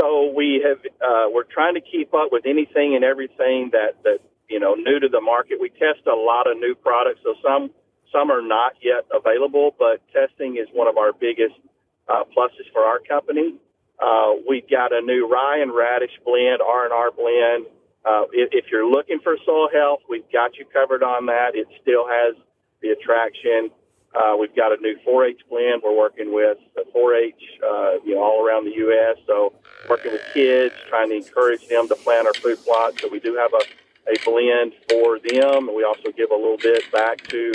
So we have uh, we're trying to keep up with anything and everything that that you know new to the market. We test a lot of new products, so some some are not yet available, but testing is one of our biggest uh, pluses for our company. Uh, we've got a new rye and radish blend, R and R blend. Uh, if, if you're looking for soil health, we've got you covered on that. It still has the attraction. Uh, we've got a new 4-H blend. We're working with the 4-H, uh, you know, all around the U.S. So working with kids, trying to encourage them to plant our food plots. So we do have a, a blend for them, and we also give a little bit back to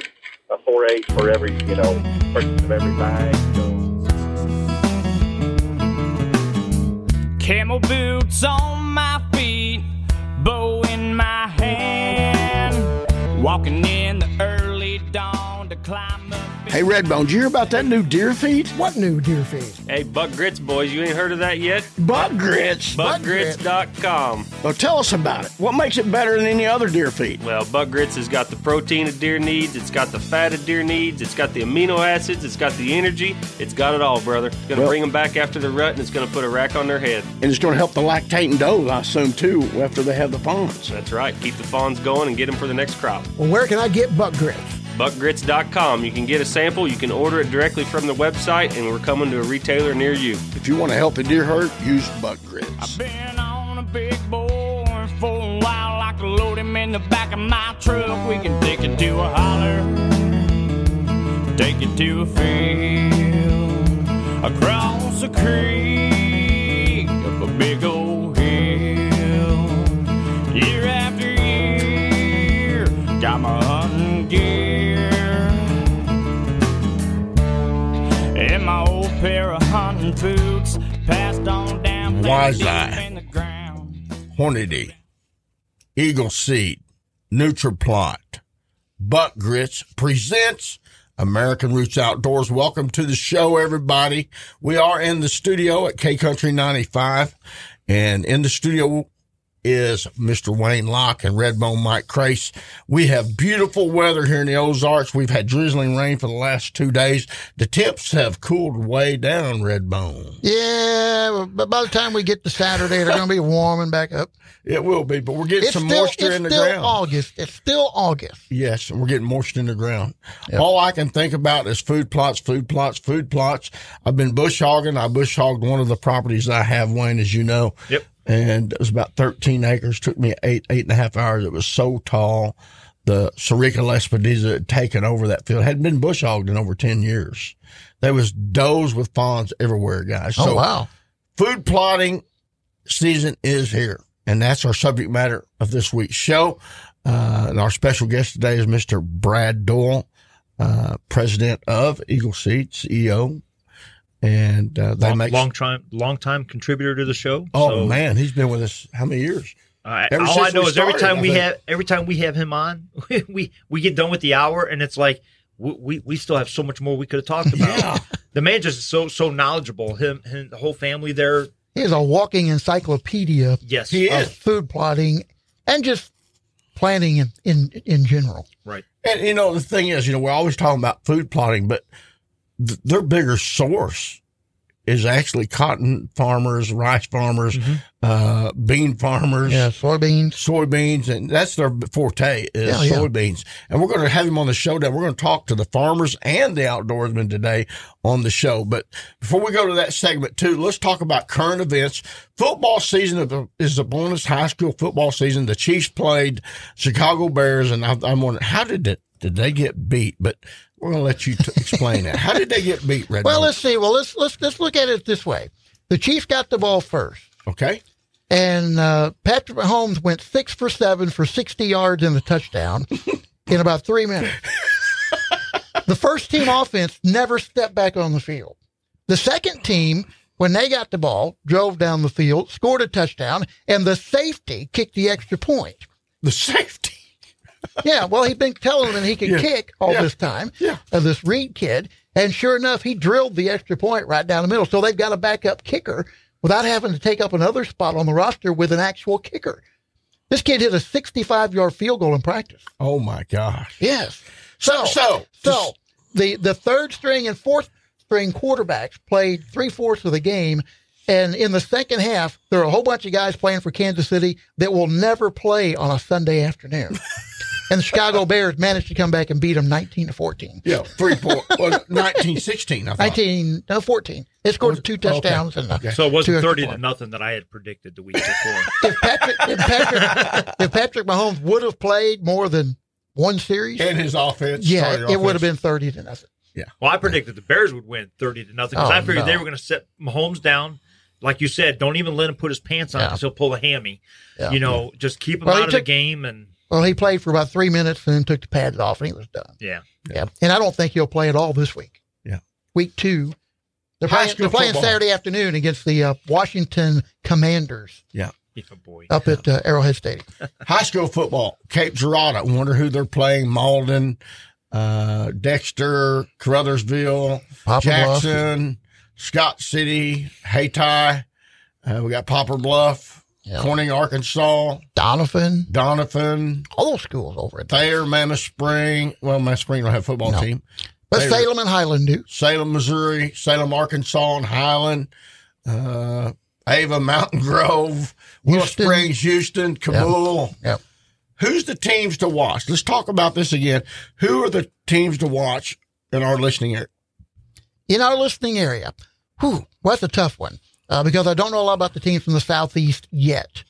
a 4-H for every, you know, purchase of every bag. Camel boots on my feet, bow in my hand, walking in the early Hey, Redbone, did you hear about that new deer feed? What new deer feed? Hey, Buck Grits boys, you ain't heard of that yet? Buck grits. BuckGrits.com. Well, tell us about it. What makes it better than any other deer feed? Well, Buck Grits has got the protein a deer needs, it's got the fat a deer needs, it's got the amino acids, it's got the energy, it's got it all, brother. It's going to Well- bring them back after the rut and it's going to put a rack on their head. And it's going to help the lactating doe, I assume, too, after they have the fawns. That's right. Keep the fawns going and get them for the next crop. Well, where can I get buck grits? BuckGrits.com. You can get a sample, you can order it directly from the website, and we're coming to a retailer near you. If you want to help a deer herd, use buck grits. I've been on a big boy for a while. I can load him in the back of my truck. We can take it to a holler, take it to a field, across a creek, up a big old hill. Year after year, pair of hunting boots passed on down Wise eye. in the ground. Hornady, Eagle Seed, Nutriplot, Buck Grits presents American Roots Outdoors. Welcome to the show, everybody. We are in the studio at K Country 95 and in the studio is Mr. Wayne Lach and Redbone Mike Crase. We have beautiful weather here in the Ozarks. We've had drizzling rain for the last two days. The temps have cooled way down, Redbone. Yeah, but by the time we get to Saturday, they're going to be warming back up. It will be, but we're getting It's some still, moisture in the still ground. August. It's still August. Yes, and we're getting moisture in the ground. Yep. All I can think about is food plots, food plots, food plots. I've been bush hogging. I bush hogged one of the properties I have, Wayne, as you know. Yep. And it was about 13 acres. Took me eight, eight and a half hours. It was so tall. The Sericea lespedeza had taken over that field. Hadn't been bush hogged in over 10 years. There was does with fawns everywhere, guys. Oh, wow. food plotting season is here. And that's our subject matter of this week's show. Uh, and our special guest today is Mr. Brad Doyle, uh, president of Eagle Seed, CEO. And uh, they long, make long time long time contributor to the show. Oh So, man, he's been with us how many years? uh, all I know we is every time I we think. have every time we have him on, we we get done with the hour, and it's like we we, we still have so much more we could have talked about. Yeah. The man just is so so knowledgeable. Him, him the whole family there. He is a walking encyclopedia Yes, He of is. food plotting and just planting in, in, in general. right. And you know, the thing is, you know, we're always talking about food plotting, but th- their bigger source is actually cotton farmers, rice farmers, uh, bean farmers. Yeah, soybeans. soybeans, and that's their forte is Yeah, yeah. soybeans. And we're going to have him on the show. today. we're going to talk to the farmers and the outdoorsmen today on the show. But before we go to that segment too, let's talk about current events. Football season is upon us. High school football season. The Chiefs played Chicago Bears, and I, I'm wondering how did it did they get beat? But we're going to let you t- explain that. How did they get beat, Red? Well, Bull? let's see. Well, let's let's let's look at it this way. The Chiefs got the ball first, okay. and uh, Patrick Mahomes went six for seven for sixty yards and a touchdown in about three minutes. the first team offense never stepped back on the field. The second team, when they got the ball, drove down the field, scored a touchdown, and the safety kicked the extra point. The safety. Yeah, well, he'd been telling them he could Yeah. kick all Yeah. this time. Yeah. Uh, this Reed kid, and sure enough, he drilled the extra point right down the middle. So they've got a backup kicker without having to take up another spot on the roster with an actual kicker. This kid hit a 65 yard field goal in practice. Oh my gosh. Yes. So, so- so the, the third string and fourth string quarterbacks played three fourths of the game, And in the second half, there are a whole bunch of guys playing for Kansas City that will never play on a Sunday afternoon. and the Chicago Bears managed to come back and beat them 19 to 14. Yeah, three point. Well, nineteen sixteen. I thought. 19, no, 14. They scored two Okay. touchdowns. And, uh, Okay. So it wasn't thirty to nothing that I had predicted the week before. if Patrick, if Patrick, if Patrick Mahomes would have played more than one series, And his offense. yeah, starting it would have been 30 to nothing. Yeah. Well, I predicted the Bears would win thirty to nothing because Oh, I figured no. they were going to set Mahomes down. Like you said, don't even let him put his pants on Yeah. because he'll pull a hammy. Yeah. You know, just keep him Well, out of the game and Well, he played for about three minutes and then took the pads off and he was done. yeah. Yeah. And I don't think he'll play at all this week. Yeah. Week two. They're High playing, school they're playing football. Saturday afternoon against the uh, Washington Commanders Yeah, boy. up at uh, Arrowhead Stadium. High school football. Cape Girardeau. I wonder who they're playing. Malden, uh, Dexter, Caruthersville, Poplar Bluff. Jackson, Scott City, Hayti. Uh, we got Popper Bluff, Yeah. Corning, Arkansas, Doniphan, Doniphan, all those schools over at there. Thayer, Mammoth Spring. Well, Mammoth Spring don't have a football No. team. But They- Salem and Highland do. Salem, Missouri, Salem, Arkansas, and Highland, uh, Ava, Mountain Grove, Willow Springs, Houston, Cabool. Yep. Who's the teams to watch? Let's talk about this again. Who are the teams to watch in our listening area? in our listening area. Whew, well, that's a tough one uh, because I don't know a lot about the teams from the Southeast yet,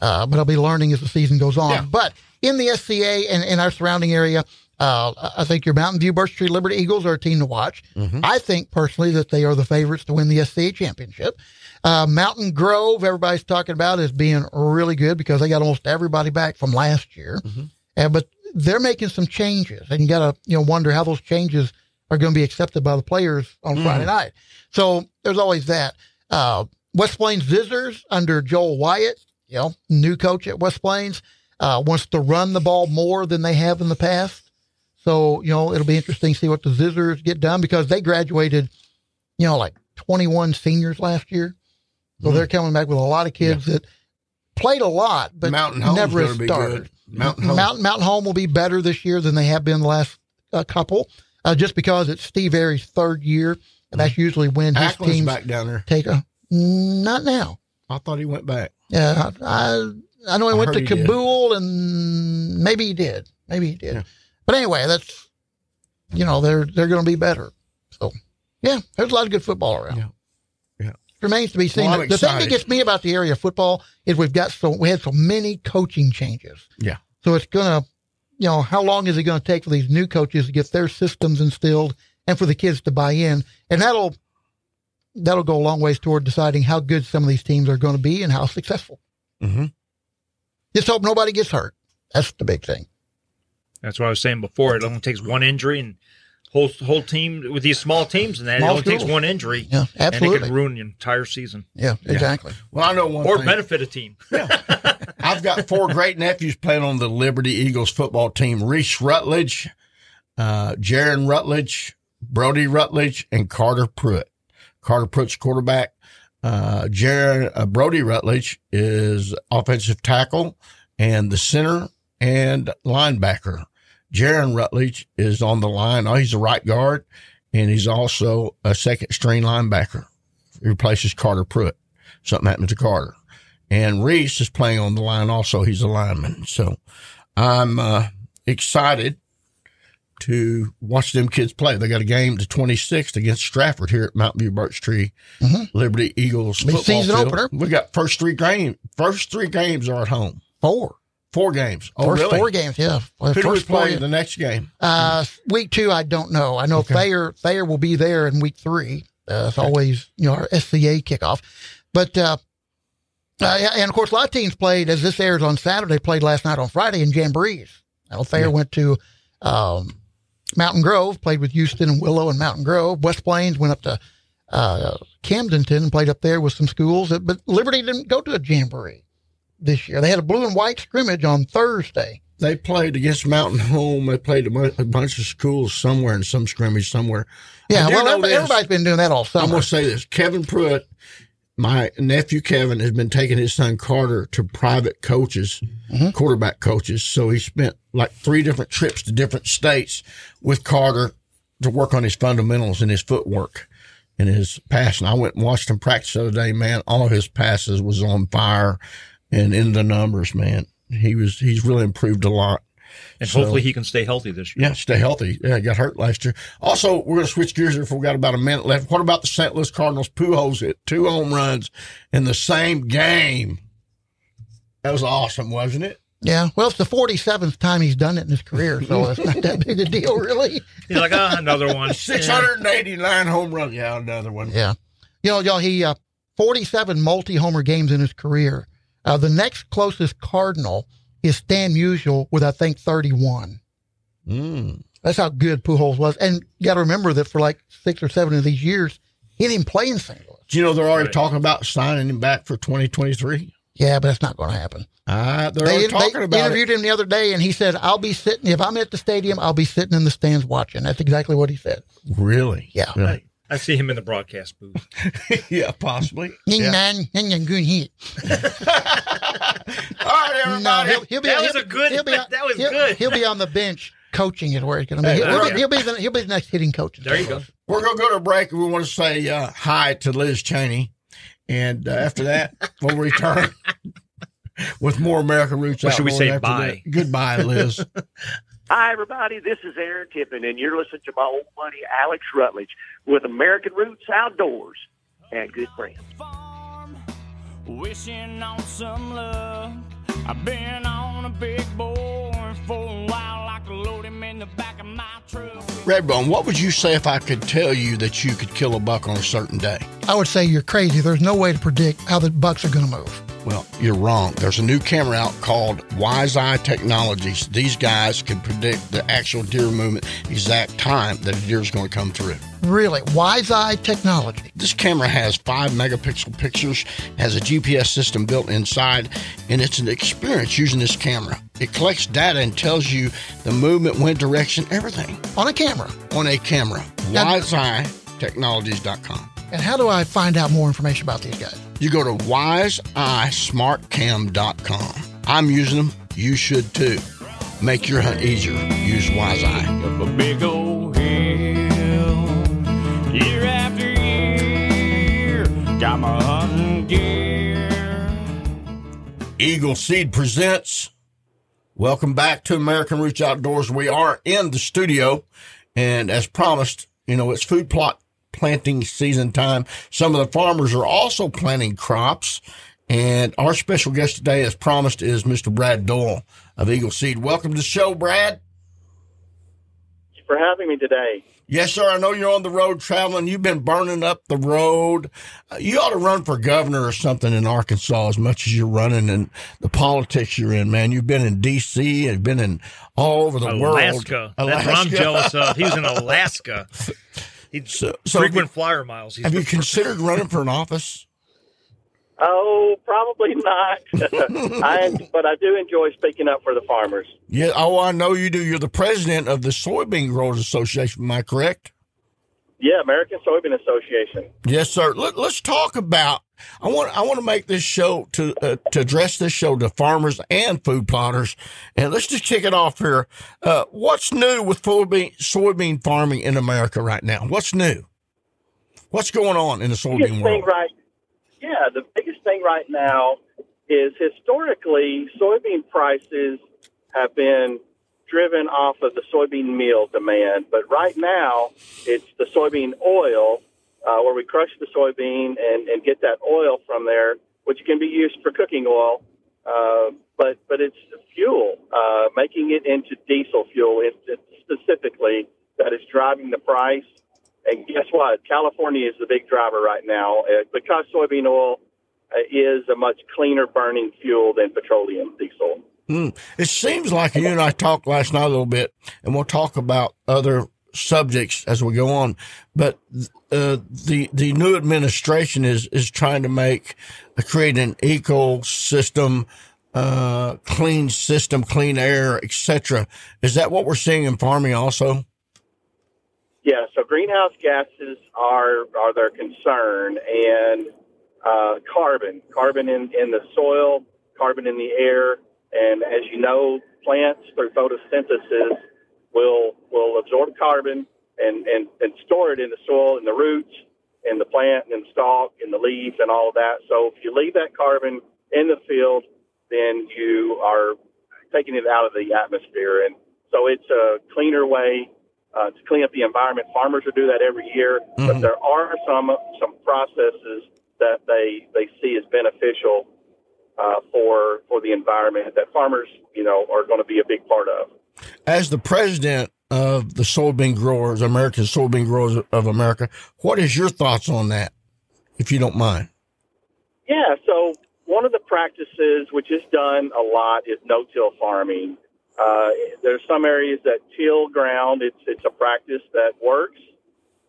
uh, but I'll be learning as the season goes on. Yeah. But in the SCA and in our surrounding area, uh, I think your Mountain View Birch Tree Liberty Eagles are a team to watch. I think personally that they are the favorites to win the SCA championship. Uh, Mountain Grove, everybody's talking about is being really good because they got almost everybody back from last year. Uh, but they're making some changes, and you got to you know wonder how those changes are going to be accepted by the players on Friday night. So there's always that. Uh, West Plains Zizzers under Joel Wyatt, you know, new coach at West Plains, uh, wants to run the ball more than they have in the past. So you know it'll be interesting to see what the Zizzers get done because they graduated, you know, like 21 seniors last year. So they're coming back with a lot of kids that played a lot, but Mountain Home's never started. Mountain Home. Mountain Mountain Home will be better this year than they have been the last uh, couple, uh, just because it's Steve Airy's third year, and that's usually when his Ackland's teams back down there. take a. Not now. I thought he went back. Yeah, I I know he I went to he did. Cabool, and maybe he did. Maybe he did. Yeah. But anyway, that's you know they're they're going to be better. So yeah, there's a lot of good football around. Yeah. Yeah. Remains to be seen. Well, I'm the thing that gets me about the area of football is we've got so we had so many coaching changes. Yeah. So it's gonna, you know, how long is it going to take for these new coaches to get their systems instilled and for the kids to buy in? And that'll that'll go a long ways toward deciding how good some of these teams are going to be and how successful. Mm-hmm. Just hope nobody gets hurt. That's the big thing. That's what I was saying before. It only takes one injury and whole whole team with these small teams, and that Small it only takes one injury, Yeah, and it absolutely. can ruin the entire season Yeah, exactly. Well, I know one or thing. benefit a team. Yeah. I've got four great nephews playing on the Liberty Eagles football team. Reese Rutledge, uh, Jaron Rutledge, Brody Rutledge, and Carter Pruitt. Carter Pruitt's quarterback. Uh, Jaron, uh, Brody Rutledge is offensive tackle and the center and linebacker. Jaron Rutledge is on the line. Oh, he's a right guard and he's also a second string linebacker. He replaces Carter Pruitt. Something happened to Carter and Reese is playing on the line also. He's a lineman. So I'm uh, excited to watch them kids play. They got a game the 26th against Stratford here at Mountain View Birch Tree Liberty Eagles football season field. opener. We got first three game first three games are at home. Four. Four games. Oh, First really? four games, yeah. Well, Who do we first four play the next game? Uh, week two, I don't know. I know Okay. Thayer Thayer will be there in week three. Uh, it's always you know our SCA kickoff, but uh, uh, and of course a lot of teams played as this airs on Saturday. Played last night on Friday in Jamborees. Now Thayer Yeah. went to um, Mountain Grove, played with Houston and Willow and Mountain Grove. West Plains went up to uh, Camdenton and played up there with some schools. But Liberty didn't go to a Jamboree this year. They had a blue and white scrimmage on Thursday. They played against Mountain Home. They played a, bunch of schools somewhere in some scrimmage somewhere. Yeah, well, everybody, everybody's been doing that all summer. I'm going to say this. Kevin Pruitt, my nephew Kevin, has been taking his son Carter to private coaches, Mm-hmm. quarterback coaches. So he spent like three different trips to different states with Carter to work on his fundamentals and his footwork. and his passing. I went and watched him practice the other day, man. All of his passes was on fire and in the numbers, man. He was, he's really improved a lot. And So- hopefully he can stay healthy this year. Yeah, stay healthy. Yeah, he got hurt last year. Also, we're going to switch gears here. If we got about a minute left. What about the St. Louis Cardinals? Pujols hit two home runs in the same game. That was awesome, wasn't it? Yeah. Well, it's the 47th time he's done it in his career, so it's not that big a deal, really. He's like, ah, another one. 689 home runs. Yeah, another one. Yeah. You know, y'all, he, uh, 47 multi homer games in his career. Uh, the next closest Cardinal is Stan Musial with, I think, 31. Mm. That's how good Pujols was. And you got to remember that for like six or seven of these years, he didn't play in St. Louis. Do you know they're already talking about signing him back for 2023? Yeah, but that's not going to happen. Uh, they're They, already they talking about it. interviewed him the other day, and he said, "I'll be sitting if I'm at the stadium. I'll be sitting in the stands watching." That's exactly what he said. Really? Yeah. I see him in the broadcast booth. yeah, possibly. Ning Yeah. nang, ning nang, good hit. All right, everybody. No, he'll, he'll be. That he'll was a good- He'll be, that was he'll, good. He'll be on the bench coaching is where he's going to be. Hey, He'll, okay. he'll be. The, he'll be the next hitting coach. There you go. We're going to go to a break we want to say uh, hi to Liz Cheney. And uh, after that, we'll return with more American Roots Or should we say after bye? that. Goodbye, Liz. Hi, everybody. This is Aaron Tippin, and you're listening to my old buddy Alex Rutledge with American Roots Outdoors and good friends. farm, wishing on some luck. I've been on a big boy for a while, I could load him in the back of my truck. Redbone, what would you say if I could tell you that you could kill a buck on a certain day? I would say you're crazy. There's no way to predict how the bucks are going to move. Well, you're wrong. There's a new camera out called Wise Eye Technologies. These guys can predict the actual deer movement, exact time that a deer is going to come through. Really, Wise Eye technology. This camera has five megapixel pictures, has a GPS system built inside, and it's an experience using this camera. It collects data and tells you the movement, wind direction, everything on a camera. on a camera. Now- WiseEyeTechnologies.com. And how do I find out more information about these guys? You go to wiseeyesmartcam.com. I'm using them. You should too. Make your hunt easier. Use Wise Eye. A big old hill, year after year, got my hunting gear. Eagle Seed presents. Welcome back to American Roots Outdoors. We are in the studio, and as promised, you know, it's food plot planting season time. Some of the farmers are also planting crops, and our special guest today, as promised, is Mr. Brad Doyle of Eagle Seed. Welcome to the show, Brad. Thank you for having me today. Yes, sir. I know you're on the road traveling. You've been burning up the road. Uh, you ought to run for governor or something in Arkansas as much as you're running in the politics you're in, man. You've been in D.C. and been in all over the world. Alaska. That's what I'm jealous of. He was in Alaska. He So- so frequent flyer miles. He's Have you considered running for an office? Oh, probably not. I, but I do enjoy speaking up for the farmers. Yeah. Oh, I know you do. You're the president of the Soybean Growers Association. Am I correct? Yeah, American Soybean Association. Yes, sir. Let, let's talk about. I want. I want to make this show to uh, to address this show to farmers and food plotters, and let's just kick it off here. Uh, what's new with soybean soybean farming in America right now? What's new? What's going on in the soybean world? right yeah the biggest thing right now is historically soybean prices have been driven off of the soybean meal demand but right now it's the soybean oil uh, where we crush the soybean and, and get that oil from there which can be used for cooking oil uh, but but it's fuel uh, making it into diesel fuel it, it specifically that is driving the price and guess what? California is the big driver right now uh, because soybean oil uh, is a much cleaner burning fuel than petroleum diesel. Mm. It seems like you and I talked last night a little bit, and we'll talk about other subjects as we go on. But uh, the the new administration is is trying to make uh, create an ecosystem, uh, clean system, clean air, etc. Is that what we're seeing in farming also? Yeah, so greenhouse gases are are their concern, and uh, carbon, carbon in, in the soil, carbon in the air, and as you know, plants through photosynthesis will will absorb carbon and, and, and store it in the soil in the roots, in the plant, in the stalk, in the leaves, and all of that. So if you leave that carbon in the field, then you are taking it out of the atmosphere. And so it's a cleaner way uh, to clean up the environment. Farmers will do that every year, but there are some some processes that they they see as beneficial uh, for for the environment that farmers, you know, are going to be a big part of. As the president of the soybean growers, American soybean growers of America, what is your thoughts on that, if you don't mind? Yeah, so one of the practices which is done a lot is no-till farming. Uh, there's some areas that till ground. It's it's a practice that works,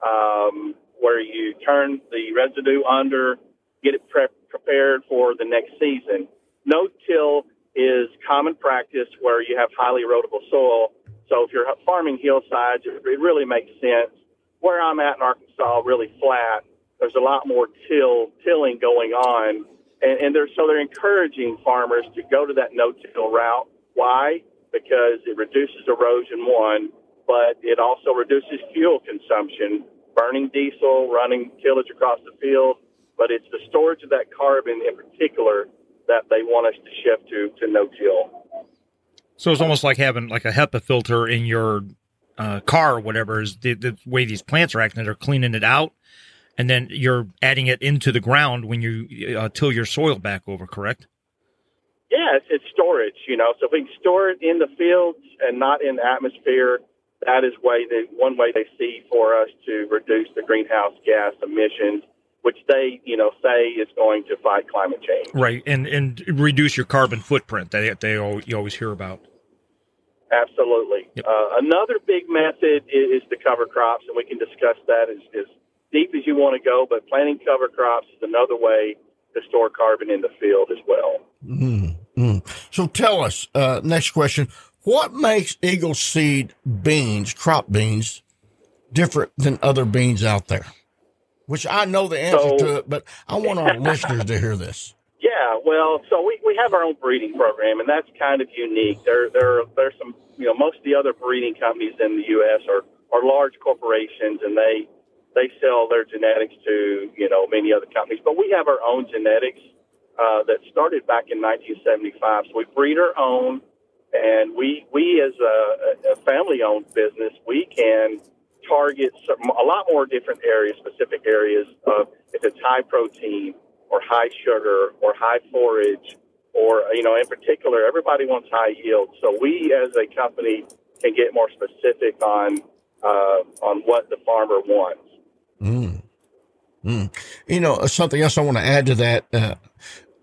um, where you turn the residue under, get it pre- prepared for the next season. No-till is common practice where you have highly erodible soil. So if you're farming hillsides, it, really makes sense. Where I'm at in Arkansas, really flat. There's a lot more till tilling going on, and, and they're so they're encouraging farmers to go to that no-till route. Why? Because it reduces erosion, one, but it also reduces fuel consumption. Burning diesel, running tillage across the field, but it's the storage of that carbon in particular that they want us to shift to to no-till. So it's almost like having like a HEPA filter in your uh, car or whatever. Is the, the way these plants are acting? They're cleaning it out, and then you're adding it into the ground when you uh, till your soil back over. Correct? Yeah, it's, it's storage. You know, so if we can store it in the fields and not in the atmosphere, that is way the one way they see for us to reduce the greenhouse gas emissions, which they you know say is going to fight climate change. Right, and and reduce your carbon footprint. That they al- you always hear about. Absolutely. Yep. Uh, another big method is, is to cover crops, and we can discuss that as, as deep as you want to go. But planting cover crops is another way to store carbon in the field as well. Mm, mm. So tell us, uh, next question. What makes Eagle Seed beans, crop beans, different than other beans out there? Which I know the answer So- to it, but I want our listeners to hear this. Yeah, well, so we, we have our own breeding program, and that's kind of unique. There there there's some you know most of the other breeding companies in the U.S. are are large corporations, and they they sell their genetics to you know many other companies. But we have our own genetics uh, that started back in 1975. So we breed our own, and we we as a, a family owned business, we can target some, a lot more different areas, specific areas of if it's high protein or high sugar or high forage or you know in particular everybody wants high yield so we as a company can get more specific on uh, on what the farmer wants Mm. Mm. You know, something else I want to add to that, uh,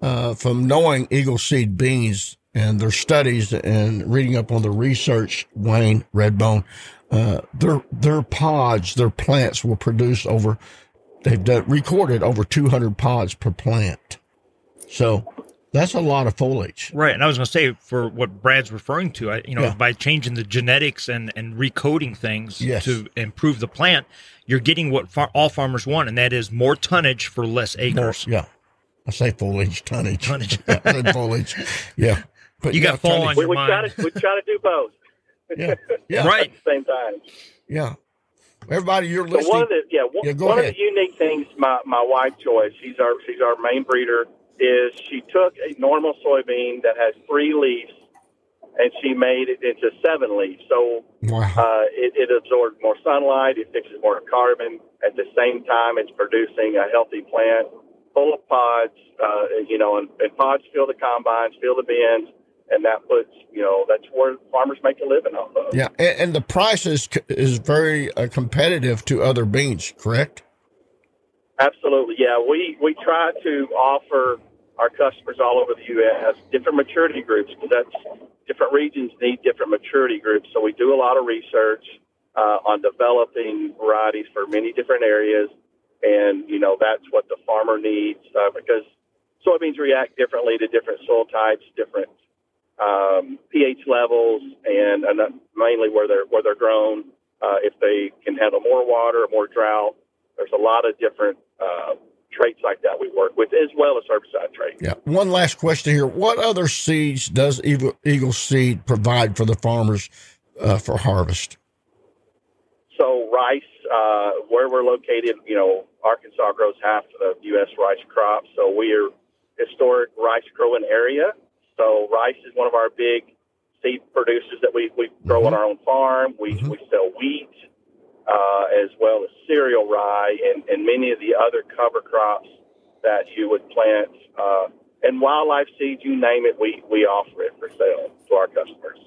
uh, from knowing Eagle Seed beans and their studies and reading up on the research, Wayne Redbone, uh, their, their pods, their plants will produce over, they've done, recorded over 200 pods per plant. So that's a lot of foliage. Right, and I was going to say for what Brad's referring to, I, you know, Yeah. by changing the genetics and and recoding things Yes. to improve the plant, you're getting what far, all farmers want, and that is more tonnage for less acres. Yeah. I say foliage, tonnage. Tonnage. I say foliage. Yeah. But You got yeah, fall tonnage. on your we try mind. to we try to do both Yeah. Yeah. Right. at the same time Yeah. Everybody, you're So one listening. of the yeah, one, Yeah, go one ahead. of the unique things my my wife Joyce, she's our she's our main breeder, is she took a normal soybean that has three leaves and she made it into seven leaves. So wow. uh, it, it absorbs more sunlight, it fixes more carbon. At the same time, it's producing a healthy plant full of pods. Uh, you know, and, and pods fill the combines, fill the bins, and that puts you know that's where farmers make a living off of. Yeah, and, and the price is is very uh, competitive to other beans, correct? Absolutely, yeah. We we try to offer our customers all over the U.S. different maturity groups because that's different regions need different maturity groups. So we do a lot of research uh, on developing varieties for many different areas, and you know that's what the farmer needs uh, because soybeans react differently to different soil types, different um, pH levels, and, and mainly where they're where they're grown. Uh, if they can handle more water, more drought, there's a lot of different uh, traits like that we work with, as well as herbicide traits. Yeah. One last question here: What other seeds does Eagle, Eagle Seed provide for the farmers uh, for harvest? So rice, uh, where we're located, you know, Arkansas grows half of the U.S. rice crop, so we are historic rice growing area. So rice is one of our big seed producers that we, we grow mm-hmm. on our own farm. We, mm-hmm. we sell wheat uh, as well as cereal rye and, and many of the other cover crops that you would plant. Uh, and wildlife seeds, you name it, we, we offer it for sale to our customers.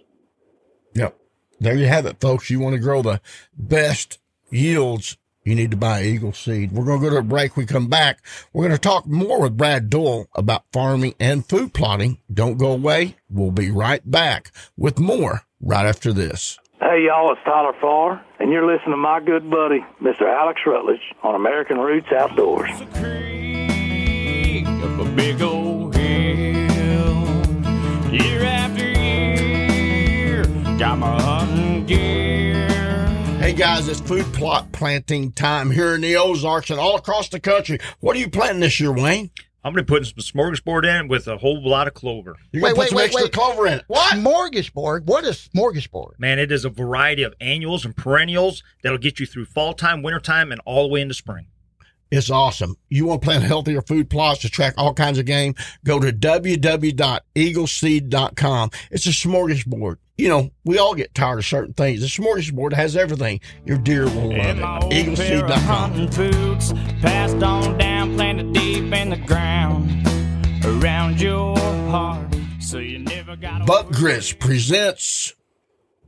Yep. There you have it, folks. You want to grow the best yields you need to buy Eagle Seed. We're going to go to a break. We come back. We're going to talk more with Brad Doyle about farming and food plotting. Don't go away. We'll be right back with more right after this. Hey, y'all, it's Tyler Farr, and you're listening to my good buddy, Mr. Alex Rutledge, on American Roots Outdoors. Year after year, got my hunting gear. Hey guys, it's food plot planting time here in the Ozarks and all across the country. What are you planting this year, Wayne? I'm going to put some smorgasbord in with a whole lot of clover. You're going to put some wait, extra wait. clover in it. What? Smorgasbord? What is smorgasbord? Man, it is a variety of annuals and perennials that'll get you through fall time, winter time, and all the way into spring. It's awesome. You want to plant healthier food plots to track all kinds of game? Go to www.eagleseed.com. It's a smorgasbord. You know, we all get tired of certain things. The smorgasbord has everything. Your deer will love it. Eagleseed.com. Boots passed on down, planted deep in the ground around your heart. So you never got Buck Grits presents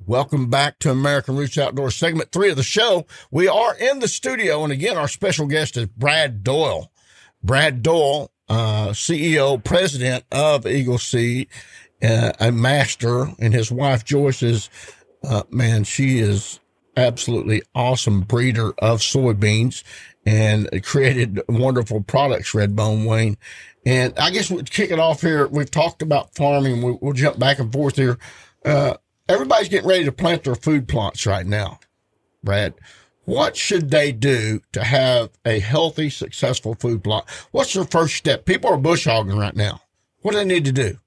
Welcome back to American Roots Outdoors, segment three of the show. We are in the studio, and again, our special guest is Brad Doyle. Brad Doyle, uh, CEO, president of Eagle Seed, uh, a master, and his wife Joyce is, uh, man, she is absolutely awesome breeder of soybeans and created wonderful products, Redbone Wayne. And I guess we'll kick it off here. We've talked about farming. We, will jump back and forth here. Uh, everybody's getting ready to plant their food plots right now. Brad, what should they do to have a healthy, successful food plot? What's their first step? People are bush hogging right now. What do they need to do?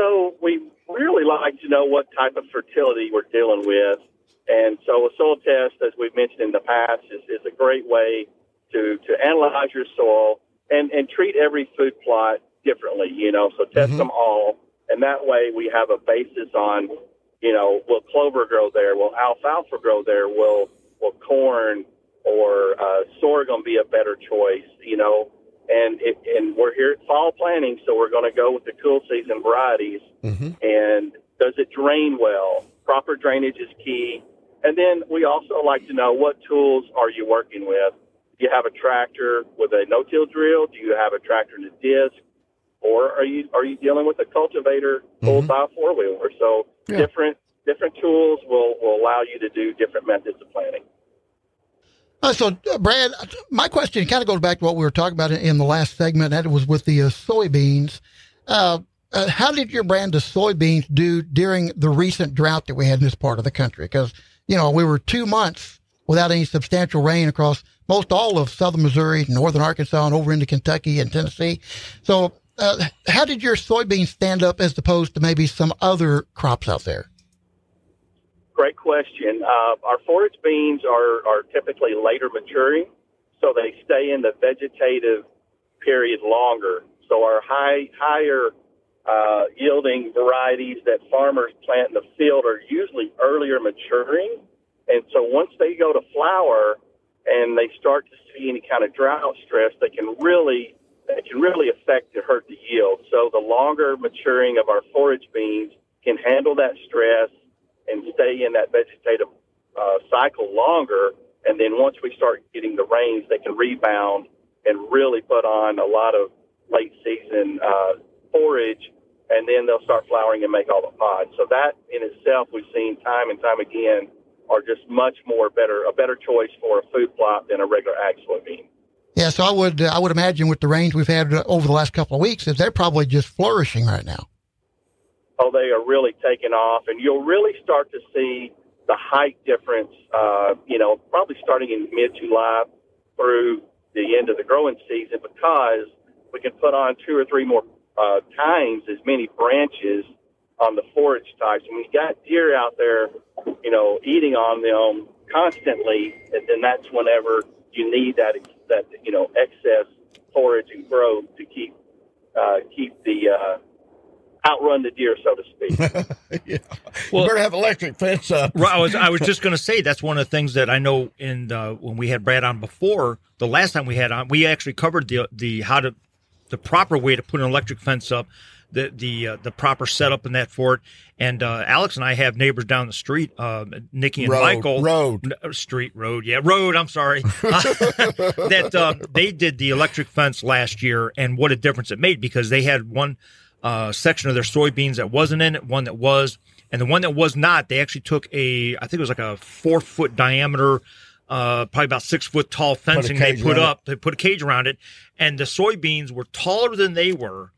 So we really like to know what type of fertility we're dealing with. And so a soil test, as we've mentioned in the past, is, is a great way to, to analyze your soil and, and treat every food plot differently, you know, so test mm-hmm. them all and that way we have a basis on, you know, will clover grow there? Will alfalfa grow there? Will will corn or uh, sorghum be a better choice? You know, and it, and we're here at fall planting, so we're going to go with the cool season varieties. Mm-hmm. And does it drain well? Proper drainage is key. And then we also like to know what tools are you working with. Do you have a tractor with a no-till drill? Do you have a tractor in a disc? or are you are you dealing with a cultivator pulled mm-hmm. by a four wheeler? So yeah. different different tools will will allow you to do different methods of planting. Uh, so, uh, Brad, my question kind of goes back to what we were talking about in the last segment. That was with the uh, soybeans. Uh, uh, how did your brand of soybeans do during the recent drought that we had in this part of the country? Because you know we were two months without any substantial rain across most all of southern Missouri, northern Arkansas, and over into Kentucky and Tennessee. So, uh, how did your soybeans stand up as opposed to maybe some other crops out there? Great question. Uh, our forage beans are, are typically later maturing, so they stay in the vegetative period longer. So our high higher uh, yielding varieties that farmers plant in the field are usually earlier maturing, and so once they go to flower and they start to see any kind of drought stress, they can really that can really affect to hurt the yield. So the longer maturing of our forage beans can handle that stress and stay in that vegetative uh, cycle longer. And then once we start getting the rains, they can rebound and really put on a lot of late season uh, forage, and then they'll start flowering and make all the pods. So that in itself, we've seen time and time again, are just much more better a better choice for a food plot than a regular ag soybean. Yeah, so I would uh, I would imagine with the rains we've had over the last couple of weeks that they're probably just flourishing right now. Oh, they are really taking off, and you'll really start to see the height difference. Uh, you know, probably starting in mid July through the end of the growing season, because we can put on two or three more uh, times as many branches on the forage types. And when you got deer out there, you know, eating on them constantly, and then that's whenever you need that that you know excess forage and growth to keep uh, keep the uh, outrun the deer, so to speak. yeah. Well- you better have electric fence up. Right, I was I was just going to say that's one of the things that I know in uh, when we had Brad on before the last time we had on we actually covered the the how to the proper way to put an electric fence up the the uh, the proper setup in that fort and uh, Alex and I have neighbors down the street uh, Nikki and Road, Michael road. N- uh, street road yeah road I'm sorry that uh, they did the electric fence last year and what a difference it made because they had one uh, section of their soybeans that wasn't in it, one that was, and the one that was not, they actually took a, I think it was like a four foot diameter, uh, probably about six foot tall fencing they put around it. up. They put a cage around it, and the soybeans were taller than they were,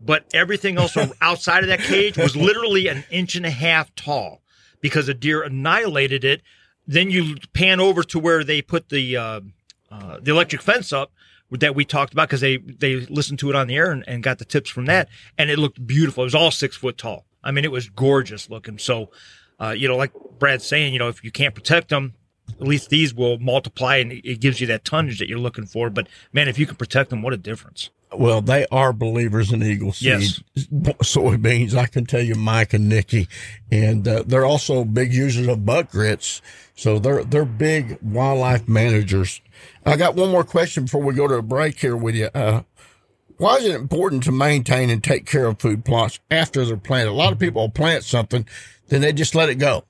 but everything else outside of that cage was literally an inch and a half tall because a deer annihilated it. Then you pan over to where they put the uh, uh, the electric fence up that we talked about because they they listened to it on the air and, and got the tips from that, and it looked beautiful. It was all six foot tall. I mean, it was gorgeous looking. So, uh, you know, like Brad's saying, you know, if you can't protect them, at least these will multiply and it- gives you that tonnage that you're looking for. But man, if you can protect them, what a difference! Well, they are believers in Eagle Seed Yes. soybeans. I can tell you, Mike and Nikki, and uh, they're also big users of buck grits. So they're they're big wildlife managers. I got one more question before we go to a break here with you. Uh, why is it important to maintain and take care of food plots after they're planted? A lot of people will plant something, then they just let it go.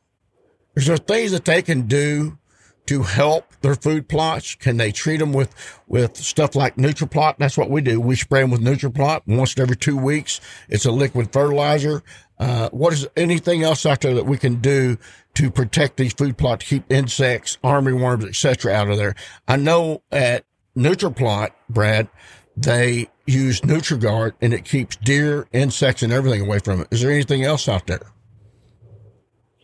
Is there things that they can do to help their food plots? Can they treat them with, with stuff like NutriPlot? That's what we do. We spray them with NutriPlot once every two weeks. It's a liquid fertilizer. Uh, what is anything else out there that we can do to protect these food plots, to keep insects, armyworms, etc., out of there? I know at NutriPlot, Brad, they use NutriGuard and it keeps deer, insects, and everything away from it. Is there anything else out there?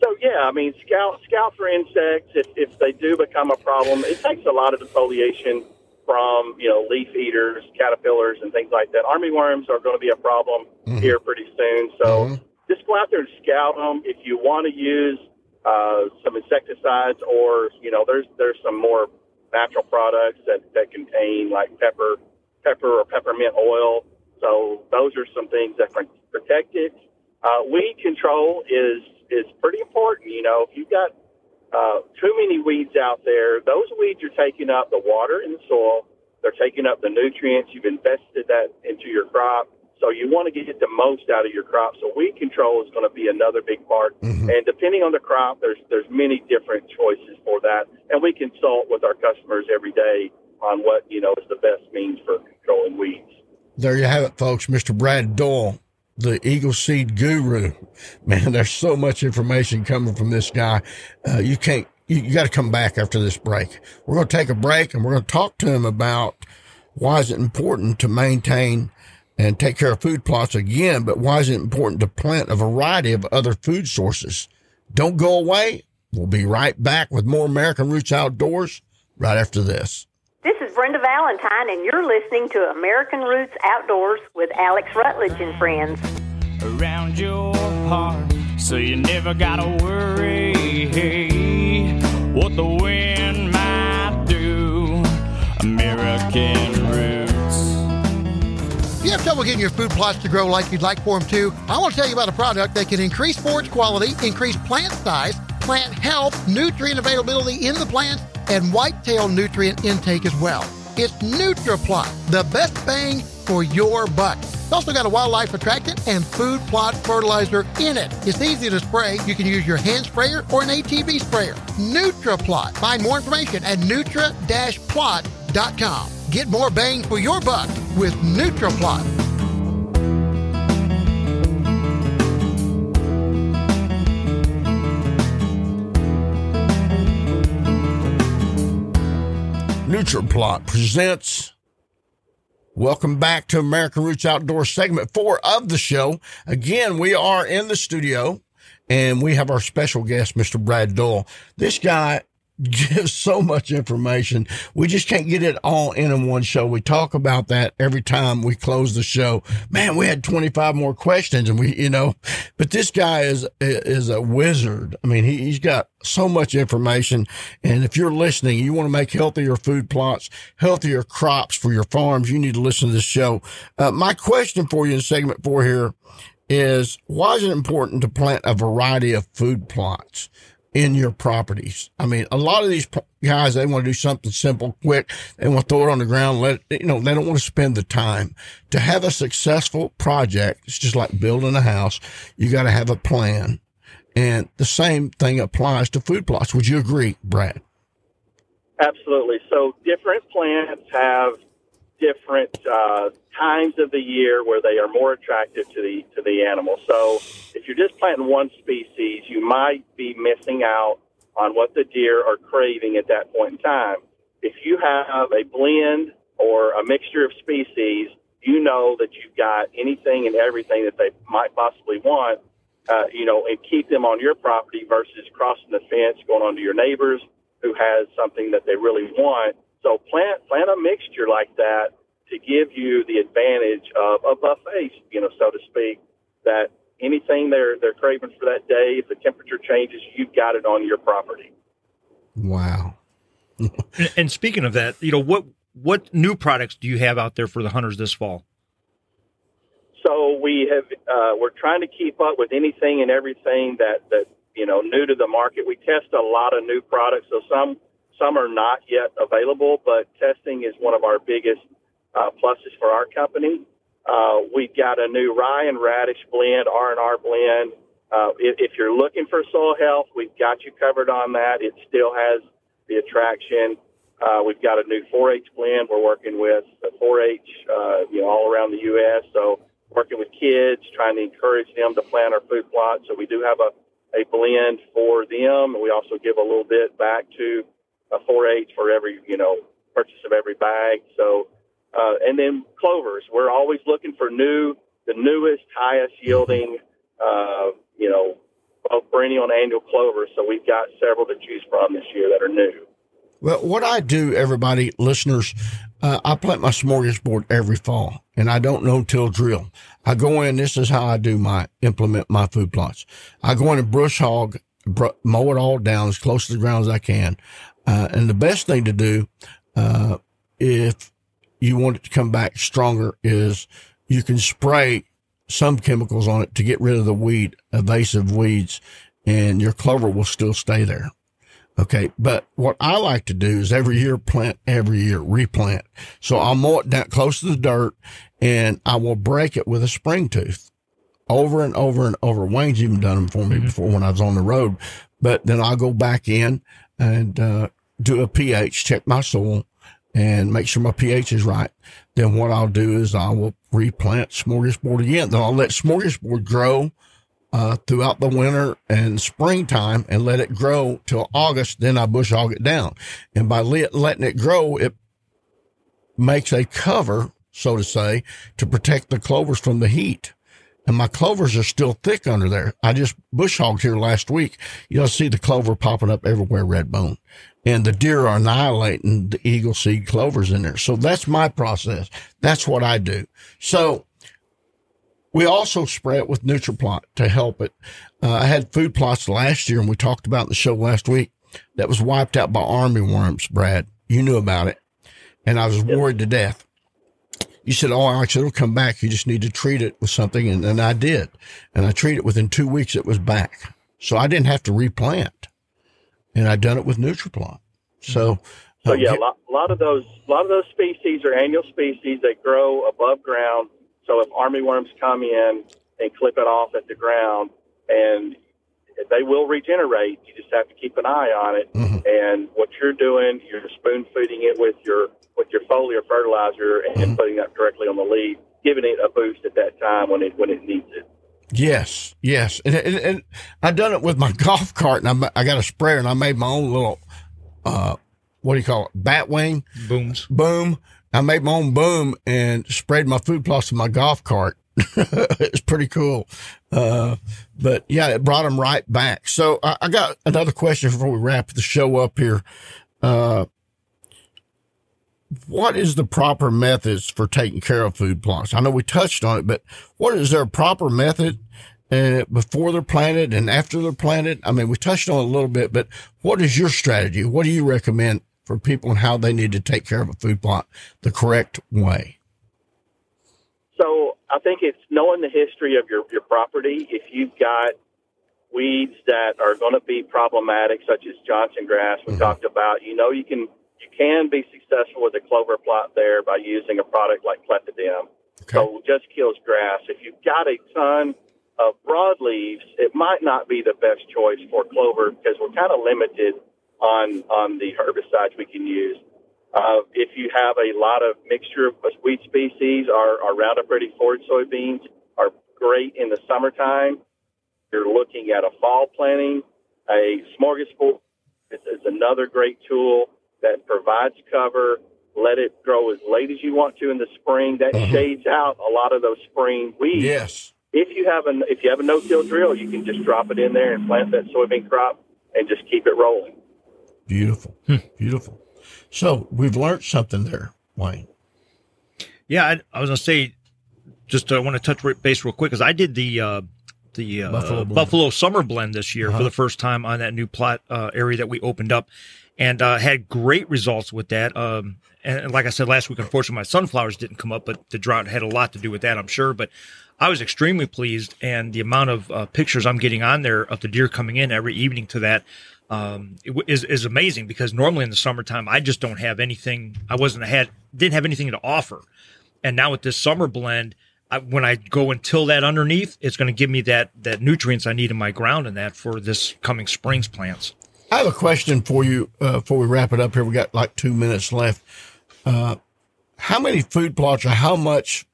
So yeah, I mean, scout scout for insects. If, if they do become a problem, it takes a lot of defoliation from you know leaf eaters, caterpillars, and things like that. Armyworms are going to be a problem here pretty soon. So just go out there and scout them. If you want to use uh, some insecticides, or you know, there's there's some more natural products that that contain like pepper pepper or peppermint oil. So those are some things that can protect it. Uh, weed control is is pretty important. You know, if you've got uh, too many weeds out there, those weeds are taking up the water in the soil. They're taking up the nutrients. You've invested that into your crop. So you want to get the most out of your crop. So weed control is going to be another big part. And depending on the crop, there's there's many different choices for that. And we consult with our customers every day on what you know is the best means for controlling weeds. There you have it, folks. Mr. Brad Doyle, the Eagle Seed Guru. Man, there's so much information coming from this guy. Uh, you can't, you, you got to come back after this break. We're going to take a break and we're going to talk to him about why is it important to maintain and take care of food plots again, but why is it important to plant a variety of other food sources? Don't go away. We'll be right back with more American Roots Outdoors right after this. This is Brenda Valentine, and you're listening to American Roots Outdoors with Alex Rutledge and friends. around your heart so you never gotta worry. What the wind might do american roots. If you have trouble getting your food plots to grow like you'd like for them to, I want to tell you about a product that can increase forage quality, increase plant size, plant health, nutrient availability in the plants, and whitetail nutrient intake as well. It's NutriPlot, the best bang for your buck. It's also got a wildlife attractant and food plot fertilizer in it. It's easy to spray. You can use your hand sprayer or an ATV sprayer. NutriPlot. Find more information at nutra-plot.com. Get more bang for your buck with NutriPlot. NutriPlot presents. Welcome back to American Roots Outdoor segment four of the show. Again, we are in the studio and we have our special guest, Mr. Brad Doyle. This guy gives so much information. We just can't get it all in in one show. We talk about that every time we close the show. Man, we had 25 more questions and we, you know, but this guy is, is a wizard. I mean, he, he's got so much information. And if you're listening, you want to make healthier food plots, healthier crops for your farms, you need to listen to this show. Uh, my question for you in segment four here is why is it important to plant a variety of food plots? In your properties. I mean, a lot of these guys, they want to do something simple, quick. They want to throw it on the ground. Let it, you know, they don't want to spend the time to have a successful project. It's just like building a house. You got to have a plan. And the same thing applies to food plots. Would you agree, Brad? Absolutely. So different plants have different uh, times of the year where they are more attractive to the to the animal. So if you're just planting one species, you might be missing out on what the deer are craving at that point in time. If you have a blend or a mixture of species, you know that you've got anything and everything that they might possibly want, uh, you know, and keep them on your property versus crossing the fence, going onto your neighbors who has something that they really want. So plant plant a mixture like that to give you the advantage of a buffet, you know, so to speak, that anything they're they're craving for that day, if the temperature changes, you've got it on your property. Wow. and, and speaking of that, you know what what new products do you have out there for the hunters this fall? So we have uh, we're trying to keep up with anything and everything that that you know new to the market. We test a lot of new products, so some some are not yet available, but testing is one of our biggest uh, pluses for our company. Uh, we've got a new rye and radish blend, R&R blend. Uh, if, if you're looking for soil health, we've got you covered on that. It still has the attraction. Uh, we've got a new 4-H blend. We're working with the 4-H, uh, you know, all around the U.S. So working with kids, trying to encourage them to plant our food plots. So we do have a, a blend for them. We also give a little bit back to a 4-H for every, you know, purchase of every bag. So uh, and then clovers. We're always looking for new, the newest, highest yielding, uh, you know, both perennial and annual clovers. So we've got several to choose from this year that are new. Well, what I do, everybody, listeners, uh, I plant my smorgasbord every fall, and I don't know till drill. I go in. This is how I do my implement my food plots. I go in and brush hog, br- mow it all down as close to the ground as I can. Uh, and the best thing to do, uh, if you want it to come back stronger is you can spray some chemicals on it to get rid of the weed, invasive weeds, and your clover will still stay there. Okay. But what I like to do is every year plant, every year replant. So I'll mow it down close to the dirt and I will break it with a spring tooth over and over and over. Wayne's even done them for me mm-hmm. before when I was on the road, but then I'll go back in and, uh, do a pH, check my soil and make sure my pH is right, then what I'll do is I will replant smorgasbord again. Then I'll let smorgasbord grow uh, throughout the winter and springtime and let it grow till August. Then I bush hog it down. And by let, letting it grow, it makes a cover, so to say, to protect the clovers from the heat. And my clovers are still thick under there. I just bush hogged here last week. You'll see the clover popping up everywhere, Redbone and the deer are annihilating the eagle seed clovers in there. So that's my process. That's what I do. So we also spray it with NutriPlot to help it. Uh, I had food plots last year and we talked about the show last week that was wiped out by army worms, Brad. You knew about it. And I was worried to death. You said, Oh, Alex, it'll come back. You just need to treat it with something. And, and I did. And I treated it within two weeks. It was back. So I didn't have to replant and I've done it with NutriPlot. So, so uh, yeah, a lot, a lot of those, a lot of those species are annual species that grow above ground. So if armyworms come in and clip it off at the ground, and they will regenerate, you just have to keep an eye on it. Mm-hmm. And what you're doing, you're spoon feeding it with your with your foliar fertilizer and mm-hmm. putting that directly on the leaf, giving it a boost at that time when it when it needs it. Yes, yes, and, and, and I done it with my golf cart, and I, I got a sprayer, and I made my own little, uh, what do you call it, bat wing booms, boom. I made my own boom and sprayed my food plots with my golf cart, it's pretty cool. Uh, but yeah, it brought them right back. So I, I, got another question before we wrap the show up here. Uh, what is the proper methods for taking care of food plots? I know we touched on it, but what is there a proper method uh, before they're planted and after they're planted? I mean, we touched on it a little bit, but what is your strategy? What do you recommend for people and how they need to take care of a food plot the correct way? So I think it's knowing the history of your, your property. If you've got weeds that are going to be problematic, such as Johnson grass we mm-hmm. talked about, you know you can you can be successful with a clover plot there by using a product like Clethodim. Okay. So just kills grass. If you've got a ton of broadleaves, it might not be the best choice for clover because we're kind of limited on on the herbicides we can use. Uh, if you have a lot of mixture of wheat species, our, our Roundup Ready forage soybeans are great in the summertime. You're looking at a fall planting. A smorgasbord is, is another great tool that provides cover. Let it grow as late as you want to in the spring. That uh-huh. shades out a lot of those spring weeds. Yes. If you have a if you have a no-till drill, you can just drop it in there and plant that soybean crop and just keep it rolling. Beautiful, hmm. beautiful. So we've learned something there, Wayne. Yeah, I, I was gonna say, just I want to touch base real quick because I did the uh, the uh, Buffalo, Buffalo, Summer Blend this year uh-huh. for the first time on that new plot uh, area that we opened up, and uh, had great results with that. Um, and like I said last week, unfortunately, my sunflowers didn't come up, but the drought had a lot to do with that, I'm sure. But I was extremely pleased, and the amount of uh, pictures I'm getting on there of the deer coming in every evening to that um, is is amazing because normally in the summertime I just don't have anything. I wasn't had didn't have anything to offer, and now with this summer blend, I, when I go and till that underneath, it's going to give me that that nutrients I need in my ground and that for this coming spring's plants. I have a question for you uh, before we wrap it up here. We got like two minutes left. Uh, how many food plots or how much,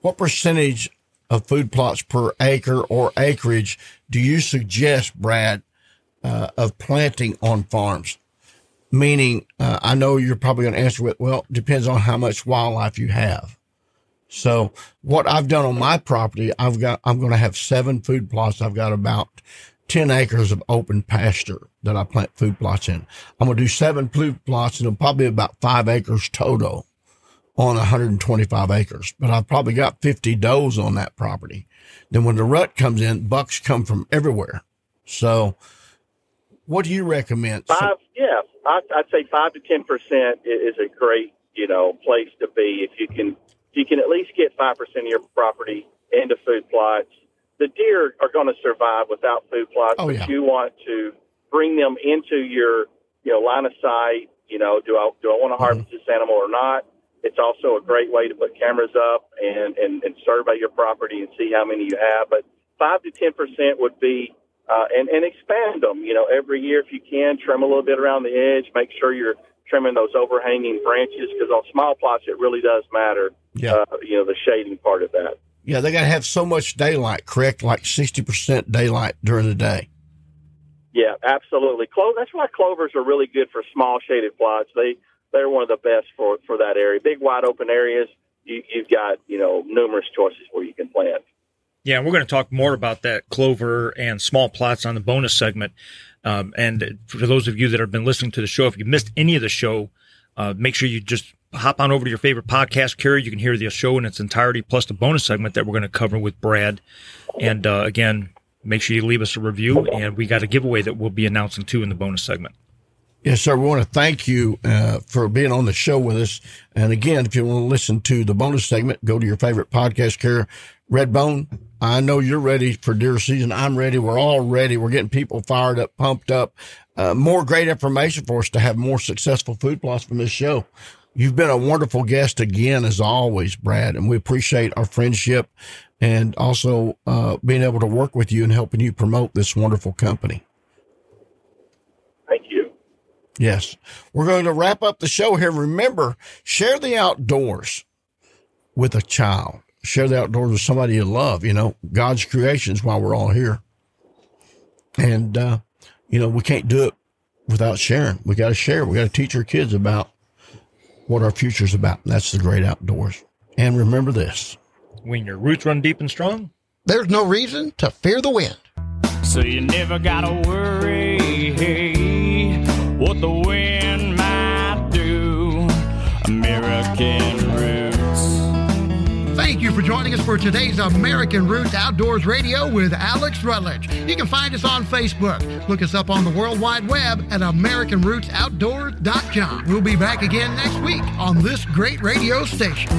what percentage of food plots per acre or acreage do you suggest, Brad, uh, of planting on farms. Meaning, uh, I know you're probably going to answer with, well, depends on how much wildlife you have. So what I've done on my property, I've got, I'm going to have seven food plots. I've got about 10 acres of open pasture that I plant food plots in. I'm going to do seven food plots and probably about five acres total on 125 acres, but I've probably got 50 does on that property. Then when the rut comes in, bucks come from everywhere. So what do you recommend? Five, yeah, I, would say five to ten percent is a great, you know, place to be. If you can, if you can at least get five percent of your property into food plots. The deer are going to survive without food plots, oh, yeah. but you want to bring them into your, you know, line of sight. You know, do I do I want to mm-hmm. harvest this animal or not? It's also a great way to put cameras up and, and, and survey your property and see how many you have. But five to ten percent would be uh, and, and expand them. You know, every year if you can, trim a little bit around the edge. Make sure you're trimming those overhanging branches because on small plots it really does matter. Yeah. Uh, you know, the shading part of that. Yeah, they got to have so much daylight, correct? Like sixty percent daylight during the day. Yeah, absolutely. Clo- that's why clovers are really good for small shaded plots. They they're one of the best for for that area. Big wide open areas, you, you've got you know numerous choices where you can plant. Yeah, we're going to talk more about that clover and small plots on the bonus segment. Um, and for those of you that have been listening to the show, if you missed any of the show, uh, make sure you just hop on over to your favorite podcast carrier. You can hear the show in its entirety, plus the bonus segment that we're going to cover with Brad. And uh, again, make sure you leave us a review. And we got a giveaway that we'll be announcing too in the bonus segment. Yes, sir. We want to thank you uh, for being on the show with us. And again, if you want to listen to the bonus segment, go to your favorite podcast carrier, Redbone. I know you're ready for deer season. I'm ready. We're all ready. We're getting people fired up, pumped up. Uh, more great information for us to have more successful food plots from this show. You've been a wonderful guest again, as always, Brad, and we appreciate our friendship and also uh, being able to work with you and helping you promote this wonderful company. Thank you. Yes. We're going to wrap up the show here. Remember, share the outdoors with a child share the outdoors with somebody you love. You know, God's creations while we're all here. And, uh, you know, we can't do it without sharing. We got to share. We got to teach our kids about what our future's about. And that's the great outdoors. And remember this When your roots run deep and strong, there's no reason to fear the wind. So you never gotta worry what the wind for joining us for today's American Roots Outdoors Radio with Alex Rutledge. You can find us on Facebook. Look us up on the World Wide Web at AmericanRootsOutdoors.com. We'll be back again next week on this great radio station.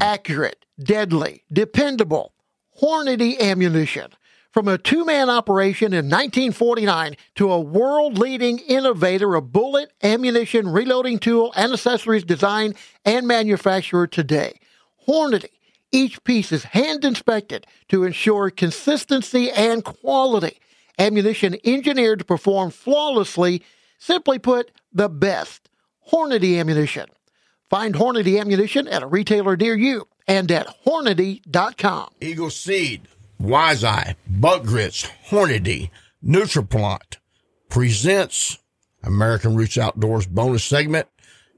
Accurate, deadly, dependable, Hornady ammunition. From a two man operation in 1949 to a world leading innovator of bullet, ammunition, reloading tool, and accessories design and manufacturer today. Hornady. Each piece is hand inspected to ensure consistency and quality. Ammunition engineered to perform flawlessly. Simply put, the best. Hornady ammunition. Find Hornady ammunition at a retailer near you and at Hornady.com. Eagle Seed, Wise Eye, Buck Grits, Hornady, Nutriplot presents American Roots Outdoors bonus segment.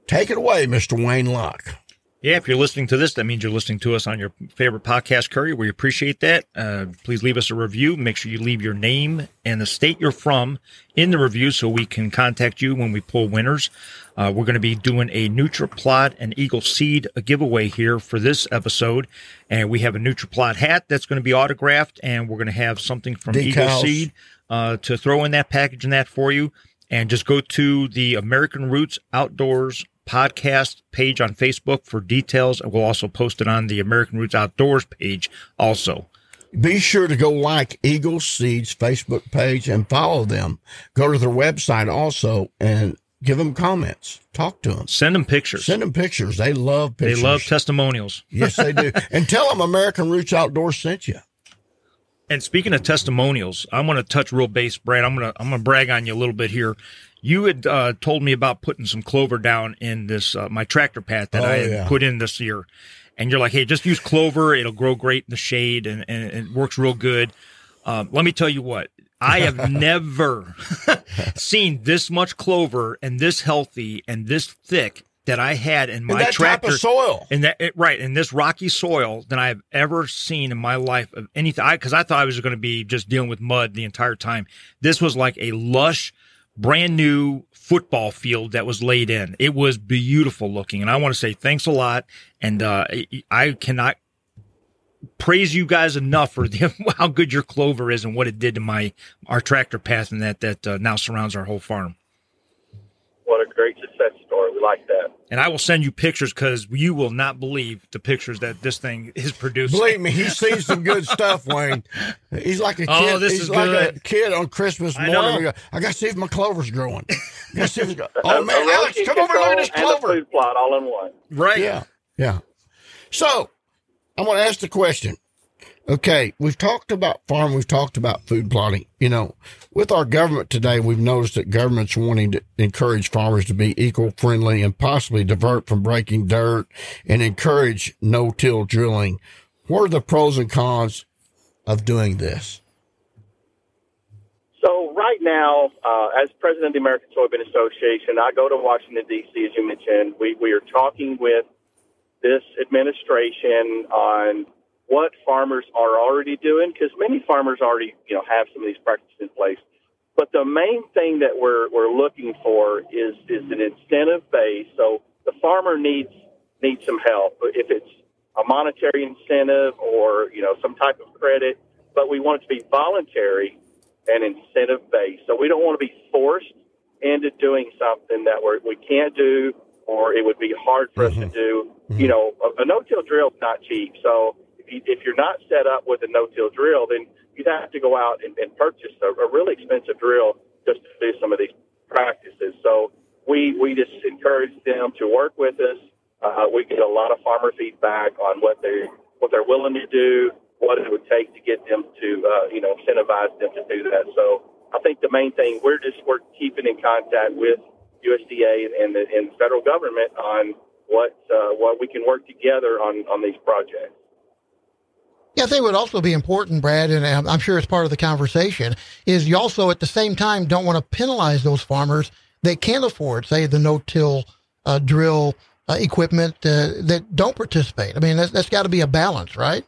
Take it away, Mr. Wayne Lach. Yeah, if you're listening to this, that means you're listening to us on your favorite podcast courier. We appreciate that. Uh, please leave us a review. Make sure you leave your name and the state you're from in the review so we can contact you when we pull winners. Uh, we're going to be doing a NutriPlot and Eagle Seed giveaway here for this episode. And we have a NutriPlot hat that's going to be autographed, and we're going to have something from Decals. Eagle Seed uh, to throw in that package and that for you. And just go to the American Roots Outdoors podcast page on Facebook for details. And We'll also post it on the American Roots Outdoors page also. Be sure to go like Eagle Seeds Facebook page and follow them. Go to their website also and give them comments. Talk to them. Send them pictures. Send them pictures. They love pictures. They love testimonials. yes, they do. and tell them American Roots Outdoors sent you. And speaking of testimonials, I'm going to touch real base, Brad. I'm gonna I'm gonna brag on you a little bit here. You had uh, told me about putting some clover down in this uh, my tractor path that Oh, I had yeah. put in this year, and you're like, "Hey, just use clover; it'll grow great in the shade, and, and it works real good." Um, let me tell you what, I have never seen this much clover and this healthy and this thick that I had in my type tractor of soil. in that it, right in this rocky soil than I've ever seen in my life of anything. Because I thought I was going to be just dealing with mud the entire time. This was like a lush, brand new football field that was laid in. It was beautiful looking, and I want to say thanks a lot. And uh, I- I cannot praise you guys enough for the, how good your clover is and what it did to my our tractor path and that that uh, now surrounds our whole farm. What a great success story. We like that. And I will send you pictures because you will not believe the pictures that this thing is producing. Believe me, he sees some good stuff, Wayne. He's like a oh, kid. Oh, this he's is like a kid on Christmas morning. know. We go, I got to see if my clover's growing. I got to see if it's go- Oh man, erosion Alex, come over and look at this control and a clover. food plot all in one. Right. Yeah, yeah. So I'm going to ask the question. Okay, we've talked about farm, we've talked about food plotting. You know, with our government today, we've noticed that government's wanting to encourage farmers to be eco friendly and possibly divert from breaking dirt and encourage no till drilling. What are the pros and cons of doing this? So right now, uh, as president of the American Soybean Association, I go to Washington D.C. As you mentioned, we we are talking with this administration on what farmers are already doing because many farmers already you know have some of these practices in place. But the main thing that we're we're looking for is is an incentive base. So the farmer needs needs some help. If it's a monetary incentive or you know some type of credit, but we want it to be voluntary and incentive based. So we don't want to be forced into doing something that we're, we can't do or it would be hard for us to mm-hmm. do. Mm-hmm. You know, a, a no-till drill is not cheap. So if you're not set up with a no-till drill, then you'd have to go out and, and purchase a, a really expensive drill just to do some of these practices. So we, we just encourage them to work with us. Uh, we get a lot of farmer feedback on what they what they're willing to do, what it would take to get them to uh, you know incentivize them to do that. So I think the main thing we're just we're keeping in contact with USDA and the, and the federal government on what uh, what we can work together on on these projects. Yeah, I think would also be important, Brad, and I'm I'm sure it's part of the conversation, is you also at the same time don't want to penalize those farmers that can't afford, say, the no-till uh, drill uh, equipment uh, that don't participate. I mean, that's, that's got to be a balance, right?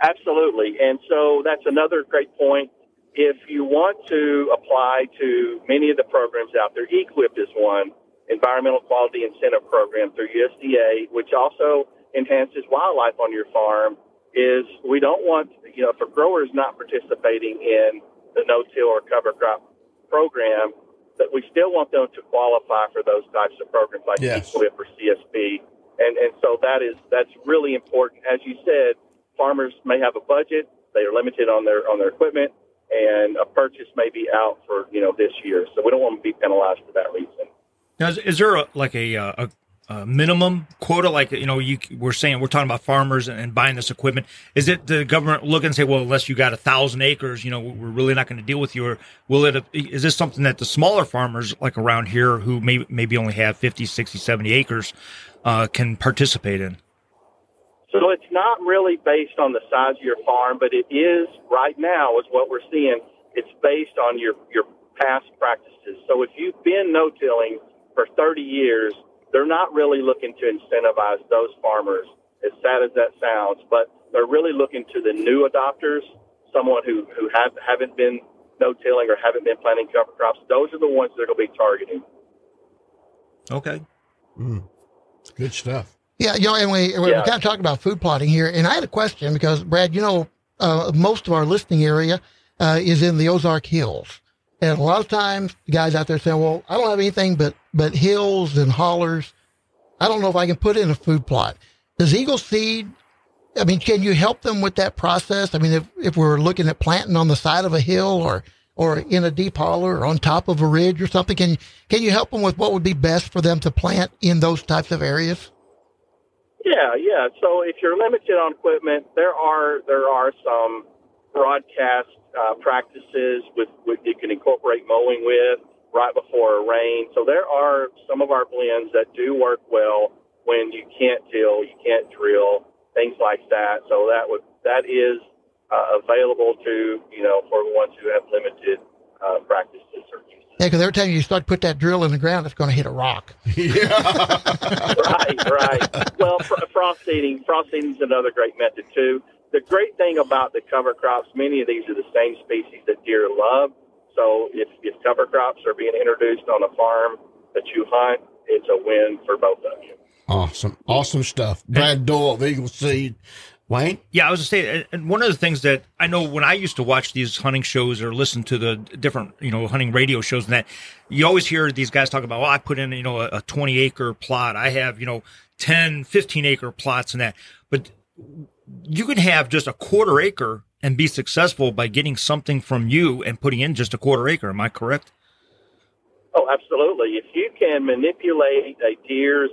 Absolutely. And so that's another great point. If you want to apply to many of the programs out there, EQIP is one, Environmental Quality Incentive Program through USDA, which also enhances wildlife on your farm, is we don't want, you know, for growers not participating in the no-till or cover crop program, that we still want them to qualify for those types of programs like Yes. EQIP or CSP. And, and so that is, that's really important. As you said, farmers may have a budget. They are limited on their, on their equipment and a purchase may be out for, you know, this year. So we don't want to be penalized for that reason. Now, is, is there a, like a, uh, a, a minimum quota? Like you know, you we're saying we're talking about farmers and, and buying this equipment. Is it the government look and say, well, unless you got a thousand acres, you know, we're really not going to deal with you? Or will it? Is this something that the smaller farmers like around here who may maybe only have 50, 60, 70 acres uh, can participate in? So it's not really based on the size of your farm, but it is right now is what we're seeing. It's based on your, your past practices. So if you've been no-tilling for 30 years, they're not really looking to incentivize those farmers, as sad as that sounds, but they're really looking to the new adopters, someone who, who have, haven't been no-tilling or haven't been planting cover crops. Those are the ones they're going to be targeting. Okay. Good stuff. Yeah, you know, and we, we're Yeah. kind of talking about food plotting here. And I had a question because, Brad, you know, uh, most of our listening area uh, is in the Ozark Hills. And a lot of times, guys out there saying, well, I don't have anything but, but hills and hollers. I don't know if I can put in a food plot. Does Eagle Seed, I mean, can you help them with that process? I mean, if, if we're looking at planting on the side of a hill or, or in a deep holler or on top of a ridge or something, can, can you help them with what would be best for them to plant in those types of areas? Yeah, yeah. So if you're limited on equipment, there are there are some broadcast uh, practices with, with you can incorporate mowing with right before a rain. So there are some of our blends that do work well when you can't till, you can't drill, things like that. So that would that is uh, available to you know for the ones who have limited uh, practices or uses. Yeah, because every time you start to put that drill in the ground, it's going to hit a rock. Yeah. right, right. Well, fr- frost seeding, frost seeding is another great method too. The great thing about the cover crops, many of these are the same species that deer love. So if, if cover crops are being introduced on a farm that you hunt, it's a win for both of you. Awesome. Awesome stuff. Brad Doyle of Eagle Seed. Wayne? Yeah, I was just saying, and one of the things that I know when I used to watch these hunting shows or listen to the different, you know, hunting radio shows and that, you always hear these guys talk about, well, I put in, you know, a, a 20 acre plot. I have, you know, 10, 15 acre plots and that. But you can have just a quarter acre and be successful by getting something from you and putting in just a quarter acre. Am I correct? Oh, absolutely. If you can manipulate a deer's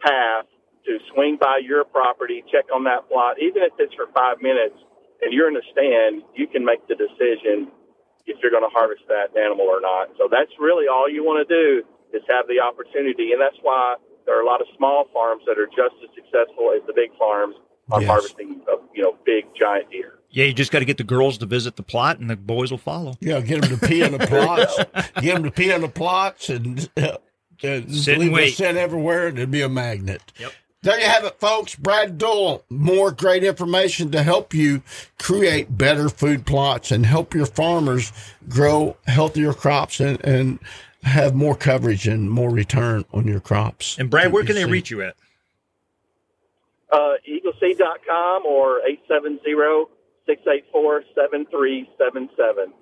path to swing by your property, check on that plot, even if it's for five minutes, and you're in a stand, you can make the decision if you're going to harvest that animal or not. So that's really all you want to do is have the opportunity, and that's why there are a lot of small farms that are just as successful as the big farms on Yes. harvesting of you know big giant deer. Yeah, you just got to get the girls to visit the plot and the boys will follow. Yeah, get them to pee in the plots. get them to pee in the plots and uh, uh, Sit and leave wait. the scent everywhere, and it'd be a magnet. Yep. There you have it, folks. Brad Doyle, more great information to help you create better food plots and help your farmers grow healthier crops and, and have more coverage and more return on your crops. And Brad, where can they See. reach you at? Uh, EagleSeed.com or 870-684-7377.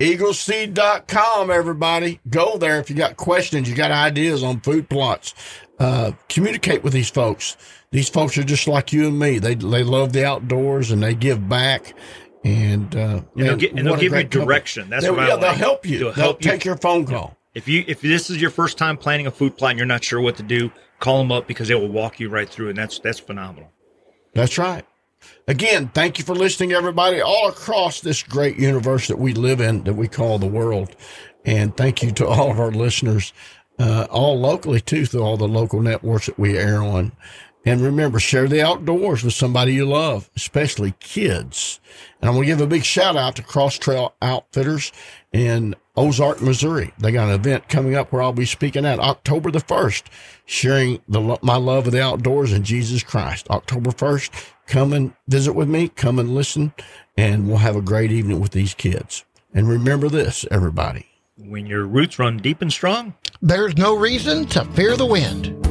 eagleseed.com everybody go there if you got questions you got ideas on food plots uh, communicate with these folks these folks are just like you and me they they love the outdoors and they give back and uh And they'll, get, and they'll give you great company. direction. That's They'll- what I like. they'll help you They'll they'll, help you. take your phone call If you if this is your first time planning a food plot and you're not sure what to do, call them up because they will walk you right through, and that's that's phenomenal. That's right. Again, thank you for listening, everybody, all across this great universe that we live in, that we call the world. And thank you to all of our listeners, uh, all locally too, through all the local networks that we air on. And remember, share the outdoors with somebody you love, especially kids. And I'm going to give a big shout out to Cross Trail Outfitters in Ozark, Missouri. They got an event coming up where I'll be speaking at October the 1st, sharing the, my love of the outdoors and Jesus Christ. October 1st, come and visit with me, come and listen, and we'll have a great evening with these kids. And remember this, everybody. When your roots run deep and strong, There's no reason to fear the wind.